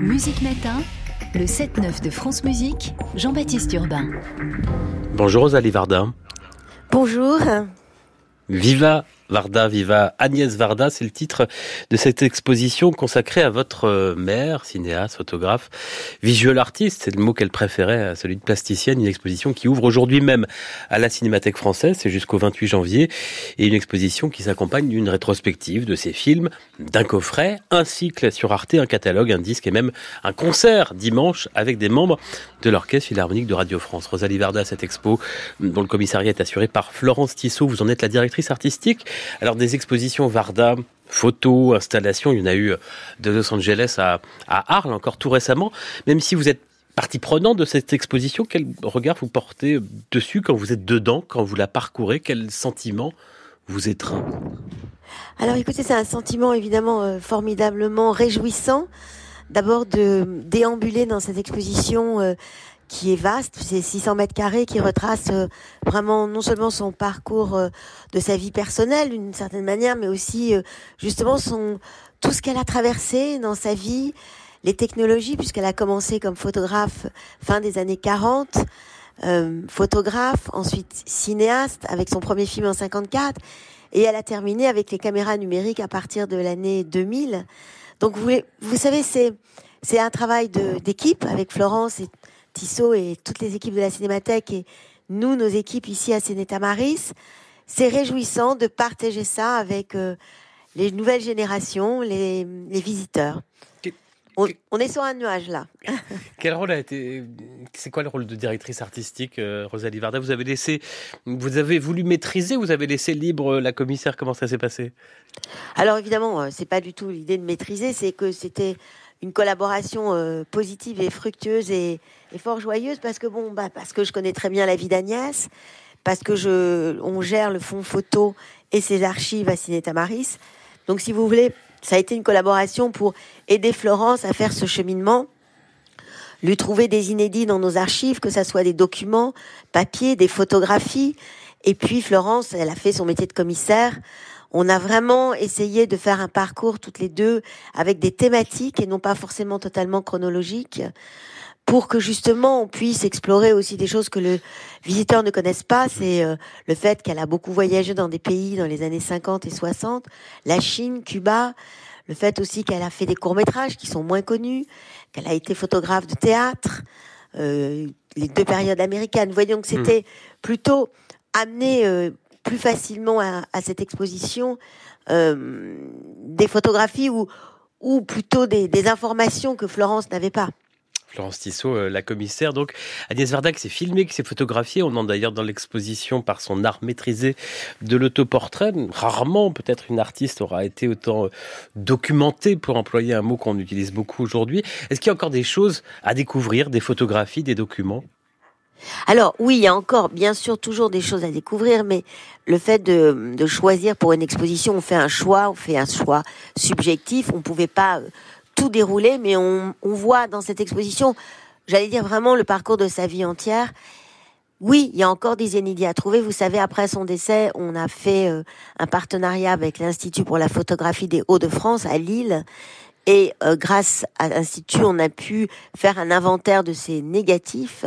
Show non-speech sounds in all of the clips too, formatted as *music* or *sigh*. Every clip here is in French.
Musique Matin, le 7-9 de France Musique, Jean-Baptiste Urbain. Bonjour Rosalie Varda. Bonjour. Viva Varda, viva. Agnès Varda, c'est le titre de cette exposition consacrée à votre euh, mère, cinéaste, photographe, visual artiste, c'est le mot qu'elle préférait à celui de plasticienne, une exposition qui ouvre aujourd'hui même à la Cinémathèque française, c'est jusqu'au 28 janvier, et une exposition qui s'accompagne d'une rétrospective de ses films, d'un coffret, un cycle sur Arte, un catalogue, un disque et même un concert dimanche avec des membres de l'Orchestre Philharmonique de Radio France. Rosalie Varda, cette expo, dont le commissariat est assuré par Florence Tissot, vous en êtes la directrice artistique. Alors des expositions Varda, photos, installations, il y en a eu de Los Angeles à, à Arles encore tout récemment. Même si vous êtes partie prenante de cette exposition, quel regard vous portez dessus quand vous êtes dedans, quand vous la parcourez, quel sentiment vous étreint? Alors écoutez, c'est un sentiment évidemment euh, formidablement réjouissant. D'abord de déambuler dans cette exposition euh, qui est vaste, c'est 600 mètres carrés, qui retrace euh, vraiment non seulement son parcours euh, de sa vie personnelle d'une certaine manière, mais aussi euh, justement son tout ce qu'elle a traversé dans sa vie, les technologies, puisqu'elle a commencé comme photographe fin des années 40, euh, photographe, ensuite cinéaste avec son premier film en 54, et elle a terminé avec les caméras numériques à partir de l'année 2000. Donc vous, vous savez, c'est c'est un travail d'équipe avec Florence et Tissot et toutes les équipes de la Cinémathèque et nous, nos équipes ici à Cinéta Maris. C'est réjouissant de partager ça avec euh, les nouvelles générations, les, les visiteurs. On, on, est sur un nuage là. *laughs* Quel rôle a été C'est quoi le rôle de directrice artistique, euh, Rosalie Varda? Vous avez laissé, vous avez voulu maîtriser, vous avez laissé libre la commissaire? Comment ça s'est passé? Alors évidemment, euh, c'est pas du tout l'idée de maîtriser, c'est que c'était une collaboration euh, positive et fructueuse et, et, fort joyeuse parce que bon, bah, parce que je connais très bien la vie d'Agnès, parce que je, on gère le fonds photo et ses archives à Ciné Tamaris. Donc, si vous voulez, ça a été une collaboration pour aider Florence à faire ce cheminement, lui trouver des inédits dans nos archives, que ça soit des documents, papier, des photographies. Et puis Florence, elle a fait son métier de commissaire on a vraiment essayé de faire un parcours toutes les deux avec des thématiques et non pas forcément totalement chronologiques pour que justement on puisse explorer aussi des choses que le visiteur ne connaisse pas. C'est euh, le fait qu'elle a beaucoup voyagé dans des pays dans les années 50 et 60, la Chine, Cuba, le fait aussi qu'elle a fait des courts-métrages qui sont moins connus, qu'elle a été photographe de théâtre, euh, les deux périodes américaines. Voyons que c'était plutôt amené euh, plus facilement à, cette exposition euh, des photographies ou, ou plutôt des, informations que Florence n'avait pas. Florence Tissot, euh, la commissaire. Donc, Agnès Varda qui s'est filmée, qui s'est photographiée. On en d'ailleurs dans l'exposition par son art maîtrisé de l'autoportrait. Rarement, peut-être, une artiste aura été autant euh, documentée, pour employer un mot qu'on utilise beaucoup aujourd'hui. Est-ce qu'il y a encore des choses à découvrir, des photographies, des documents? Alors oui, il y a encore bien sûr toujours des choses à découvrir, mais le fait de, choisir pour une exposition, on fait un choix, on fait un choix subjectif. On pouvait pas euh, tout dérouler, mais on, voit dans cette exposition, j'allais dire vraiment le parcours de sa vie entière. Oui, il y a encore des inédits à trouver. Vous savez, après son décès, on a fait euh, un partenariat avec l'Institut pour la photographie des Hauts-de-France à Lille. Et euh, grâce à l'Institut, on a pu faire un inventaire de ces négatifs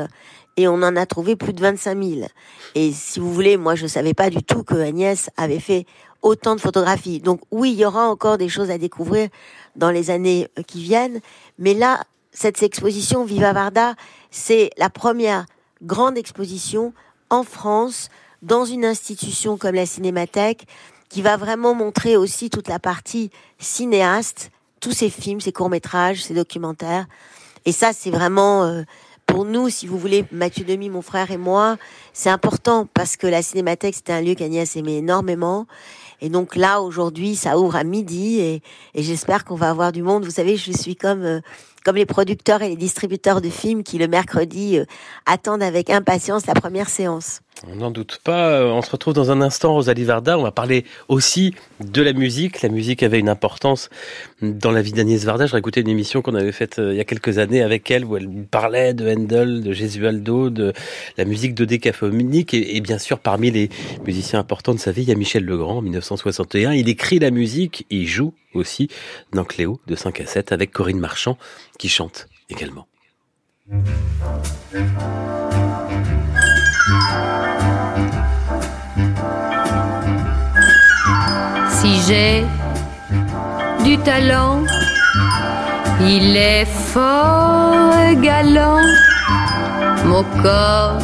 et on en a trouvé plus de 25 000. Et si vous voulez, moi je savais pas du tout que Agnès avait fait autant de photographies. Donc oui, il y aura encore des choses à découvrir dans les années euh, qui viennent, mais là, cette exposition Viva Varda, c'est la première grande exposition en France dans une institution comme la Cinémathèque qui va vraiment montrer aussi toute la partie cinéaste, tous ces films, ces courts-métrages, ces documentaires. Et ça, c'est vraiment euh, pour nous, si vous voulez, Mathieu Demi, mon frère et moi, c'est important parce que la Cinémathèque, c'était un lieu qu'Agnès aimait énormément. Et donc là, aujourd'hui, ça ouvre à midi et, j'espère qu'on va avoir du monde. Vous savez, je suis comme euh, comme les producteurs et les distributeurs de films qui le mercredi euh, attendent avec impatience la première séance. On n'en doute pas. On se retrouve dans un instant, Rosalie Varda. On va parler aussi de la musique. La musique avait une importance dans la vie d'Agnès Varda. J'ai écouté une émission qu'on avait faite euh, il y a quelques années avec elle, où elle parlait de Handel, de Gesualdo, de la musique de décaphonique. Et, et bien sûr, parmi les musiciens importants de sa vie, il y a Michel Legrand en 1961. Il écrit la musique, il joue aussi dans Cléo de 5 à 7 avec Corinne Marchand qui chante également. Si j'ai du talent, il est fort galant, mon corps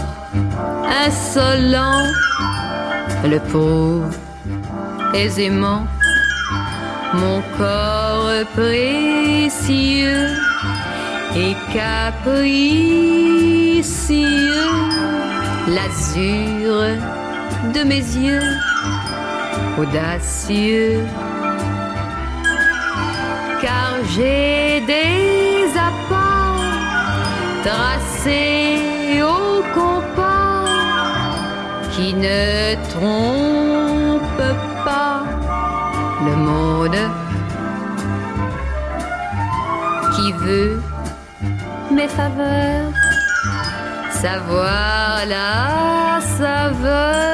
insolent. Le prouve aisément, mon corps précieux et capricieux, l'azur de mes yeux audacieux. Car j'ai des apports tracés au compas qui ne trompent pas. Le monde qui veut mes faveurs. Savoir la saveur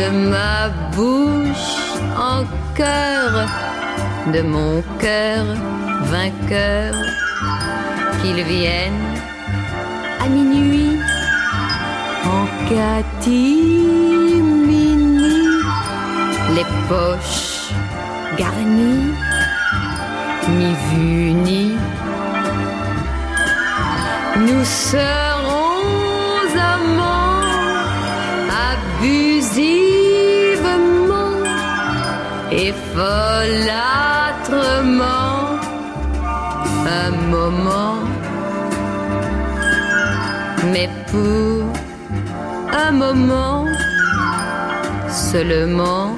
de ma bouche cœur, de mon cœur vainqueur, qu'il vienne. À minuit. En catimini, les poches garnies, ni vu ni. Nous serons amants. Abusivement et folâtrement un moment. Mais pour un moment seulement.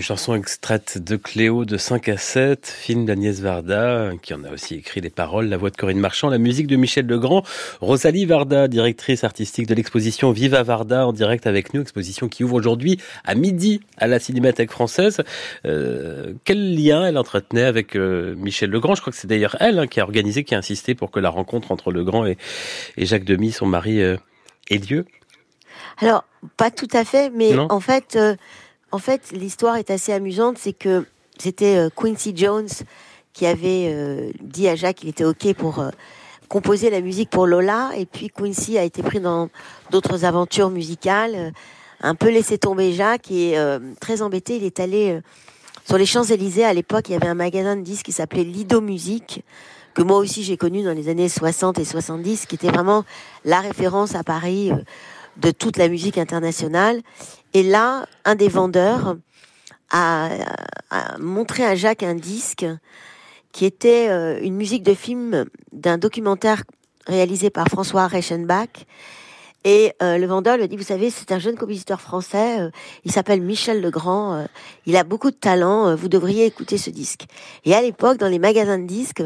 Une chanson extraite de Cléo de 5 à 7, film d'Agnès Varda, qui en a aussi écrit les paroles, la voix de Corinne Marchand, la musique de Michel Legrand, Rosalie Varda, directrice artistique de l'exposition Viva Varda, en direct avec nous, exposition qui ouvre aujourd'hui à midi à la Cinémathèque française. Euh, quel lien elle entretenait avec euh, Michel Legrand? Je crois que c'est d'ailleurs elle hein, qui a organisé, qui a insisté pour que la rencontre entre Legrand et, et Jacques Demy, son mari, euh, ait lieu. Alors, pas tout à fait, mais Non. en fait, euh, en fait, l'histoire est assez amusante. C'est que c'était euh, Quincy Jones qui avait euh, dit à Jacques qu'il était ok pour euh, composer la musique pour Lola, et puis Quincy a été pris dans d'autres aventures musicales, un peu laissé tomber Jacques et très embêté, il est allé sur les Champs Élysées. À l'époque, il y avait un magasin de disques qui s'appelait Lido Musique que moi aussi j'ai connu dans les années 60 et 70, qui était vraiment la référence à Paris de toute la musique internationale. Et là, un des vendeurs a, a montré à Jacques un disque qui était euh, une musique de film d'un documentaire réalisé par François Reichenbach. Et euh, le vendeur lui dit, vous savez, c'est un jeune compositeur français, euh, il s'appelle Michel Legrand, il a beaucoup de talent, vous devriez écouter ce disque. Et à l'époque, dans les magasins de disques,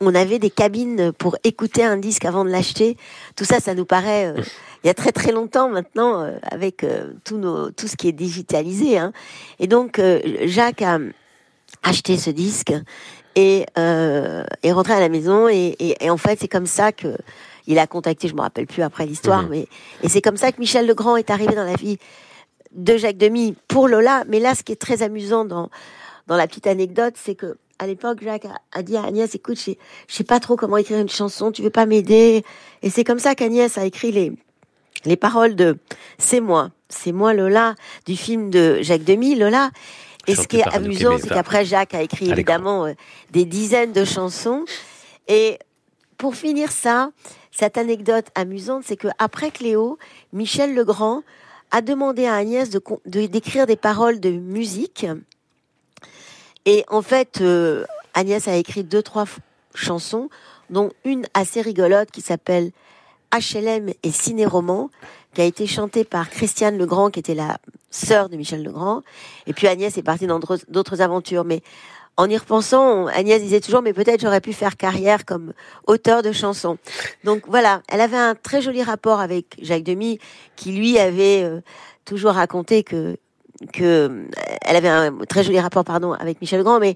on avait des cabines pour écouter un disque avant de l'acheter. Tout ça, ça nous paraît euh, il y a très très longtemps maintenant euh, avec euh, tout nos tout ce qui est digitalisé. Hein. Et donc euh, Jacques a acheté ce disque et euh, est rentré à la maison et, et- et en fait c'est comme ça que il a contacté, je me rappelle plus après l'histoire, Mhm. mais et c'est comme ça que Michel Legrand est arrivé dans la vie de Jacques Demy pour Lola. Mais là, ce qui est très amusant dans dans la petite anecdote, c'est que à l'époque, Jacques a, dit à Agnès, écoute, je sais- pas trop comment écrire une chanson, tu veux pas m'aider? Et c'est comme ça qu'Agnès a écrit les les paroles de C'est moi, c'est moi Lola du film de Jacques Demy, Lola. Et ce qui est amusant, c'est qu'après Jacques a écrit évidemment euh, des dizaines de chansons. Et pour finir ça, cette anecdote amusante, c'est que après Cléo, Michel Legrand a demandé à Agnès de- d'écrire des paroles de musique. Et en fait, euh, Agnès a écrit deux, trois chansons, dont une assez rigolote qui s'appelle HLM et ciné-roman, qui a été chantée par Christiane Legrand, qui était la sœur de Michel Legrand. Et puis Agnès est partie dans d'autres aventures. Mais en y repensant, Agnès disait toujours, mais peut-être j'aurais pu faire carrière comme auteur de chansons. Donc voilà, elle avait un très joli rapport avec Jacques Demy, qui lui avait euh, toujours raconté que que elle avait un très joli rapport, pardon, avec Michel Legrand, mais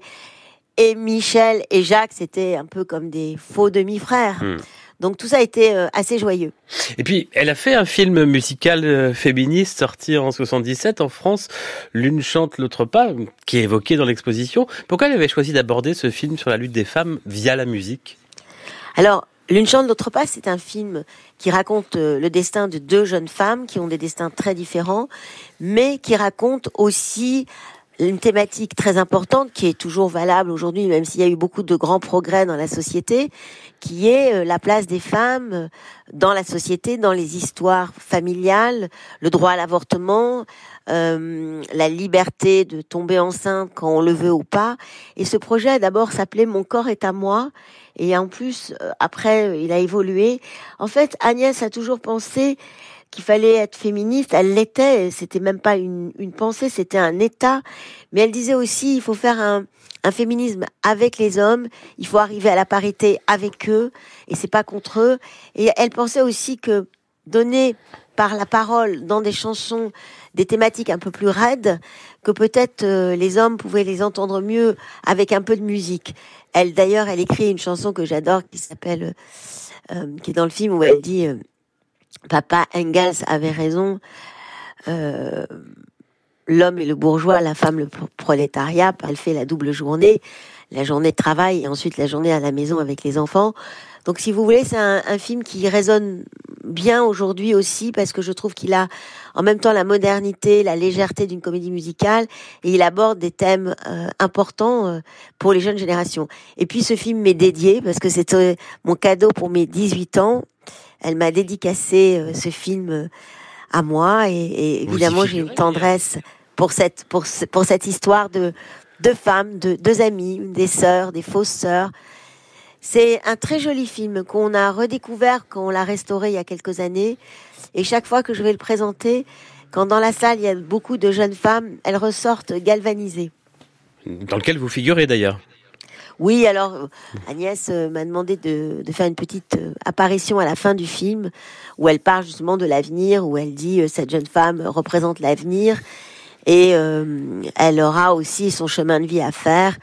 et Michel et Jacques, c'était un peu comme des faux demi-frères. Hmm. Donc tout ça a été euh, assez joyeux. Et puis, elle a fait un film musical euh, féministe sorti en 77 en France, L'une chante, l'autre pas, qui est évoqué dans l'exposition. Pourquoi elle avait choisi d'aborder ce film sur la lutte des femmes via la musique? Alors, L'une chante, l'autre pas, c'est un film qui raconte euh, le destin de deux jeunes femmes qui ont des destins très différents, mais qui raconte aussi une thématique très importante qui est toujours valable aujourd'hui, même s'il y a eu beaucoup de grands progrès dans la société, qui est euh, la place des femmes euh, dans la société, dans les histoires familiales, le droit à l'avortement, euh, la liberté de tomber enceinte quand on le veut ou pas. Et ce projet d'abord s'appelait Mon corps est à moi. Et en plus, après, il a évolué. En fait, Agnès a toujours pensé qu'il fallait être féministe, elle l'était, c'était même pas une, une pensée, c'était un état. Mais elle disait aussi, il faut faire un, un féminisme avec les hommes, il faut arriver à la parité avec eux, et c'est pas contre eux. Et elle pensait aussi que donner par la parole dans des chansons des thématiques un peu plus raides, que peut-être euh, les hommes pouvaient les entendre mieux avec un peu de musique. Elle d'ailleurs, elle écrit une chanson que j'adore qui s'appelle, euh, qui est dans le film où elle dit euh, Papa Engels avait raison. Euh, l'homme est le bourgeois, la femme le prolétariat. Elle fait la double journée, la journée de travail et ensuite la journée à la maison avec les enfants. Donc, si vous voulez, c'est un, film qui résonne bien aujourd'hui aussi parce que je trouve qu'il a en même temps la modernité, la légèreté d'une comédie musicale et il aborde des thèmes euh, importants euh, pour les jeunes générations. Et puis, ce film m'est dédié parce que c'est mon cadeau pour mes 18 ans elle m'a dédicacé euh, ce film euh, à moi et, évidemment j'ai une tendresse pour cette pour pour cette histoire de deux femmes, de deux amies, des sœurs, des fausses sœurs. C'est un très joli film qu'on a redécouvert quand on l'a restauré il y a quelques années. Et chaque fois que je vais le présenter, quand dans la salle il y a beaucoup de jeunes femmes, elles ressortent galvanisées. Dans lequel vous figurez d'ailleurs. Oui, alors Agnès euh, m'a demandé de, faire une petite euh, apparition à la fin du film où elle parle justement de l'avenir, où elle dit euh, cette jeune femme représente l'avenir et elle aura aussi son chemin de vie à faire.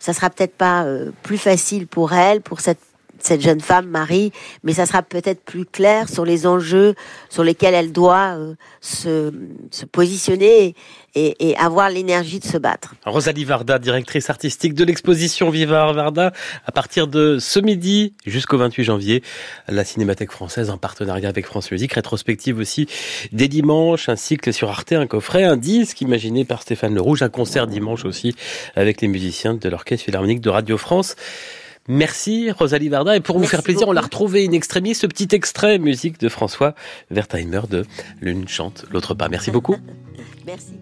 Ça sera peut-être pas plus facile pour elle, pour cette cette jeune femme, Marie, mais ça sera peut-être plus clair sur les enjeux sur lesquels elle doit euh, se, se, positionner et, avoir l'énergie de se battre. Rosalie Varda, directrice artistique de l'exposition Viva Varda, à partir de ce midi jusqu'au 28 janvier, la Cinémathèque française en partenariat avec France Musique, rétrospective aussi des dimanches, un cycle sur Arte, un coffret, un disque imaginé par Stéphane Le Rouge, un concert dimanche aussi avec les musiciens de l'Orchestre Philharmonique de Radio France. Merci Rosalie Varda. Et pour vous faire plaisir, on l'a retrouvé in extremis, ce petit extrait musique de François Wertheimer de L'une chante, l'autre pas. Merci beaucoup. *laughs* Merci.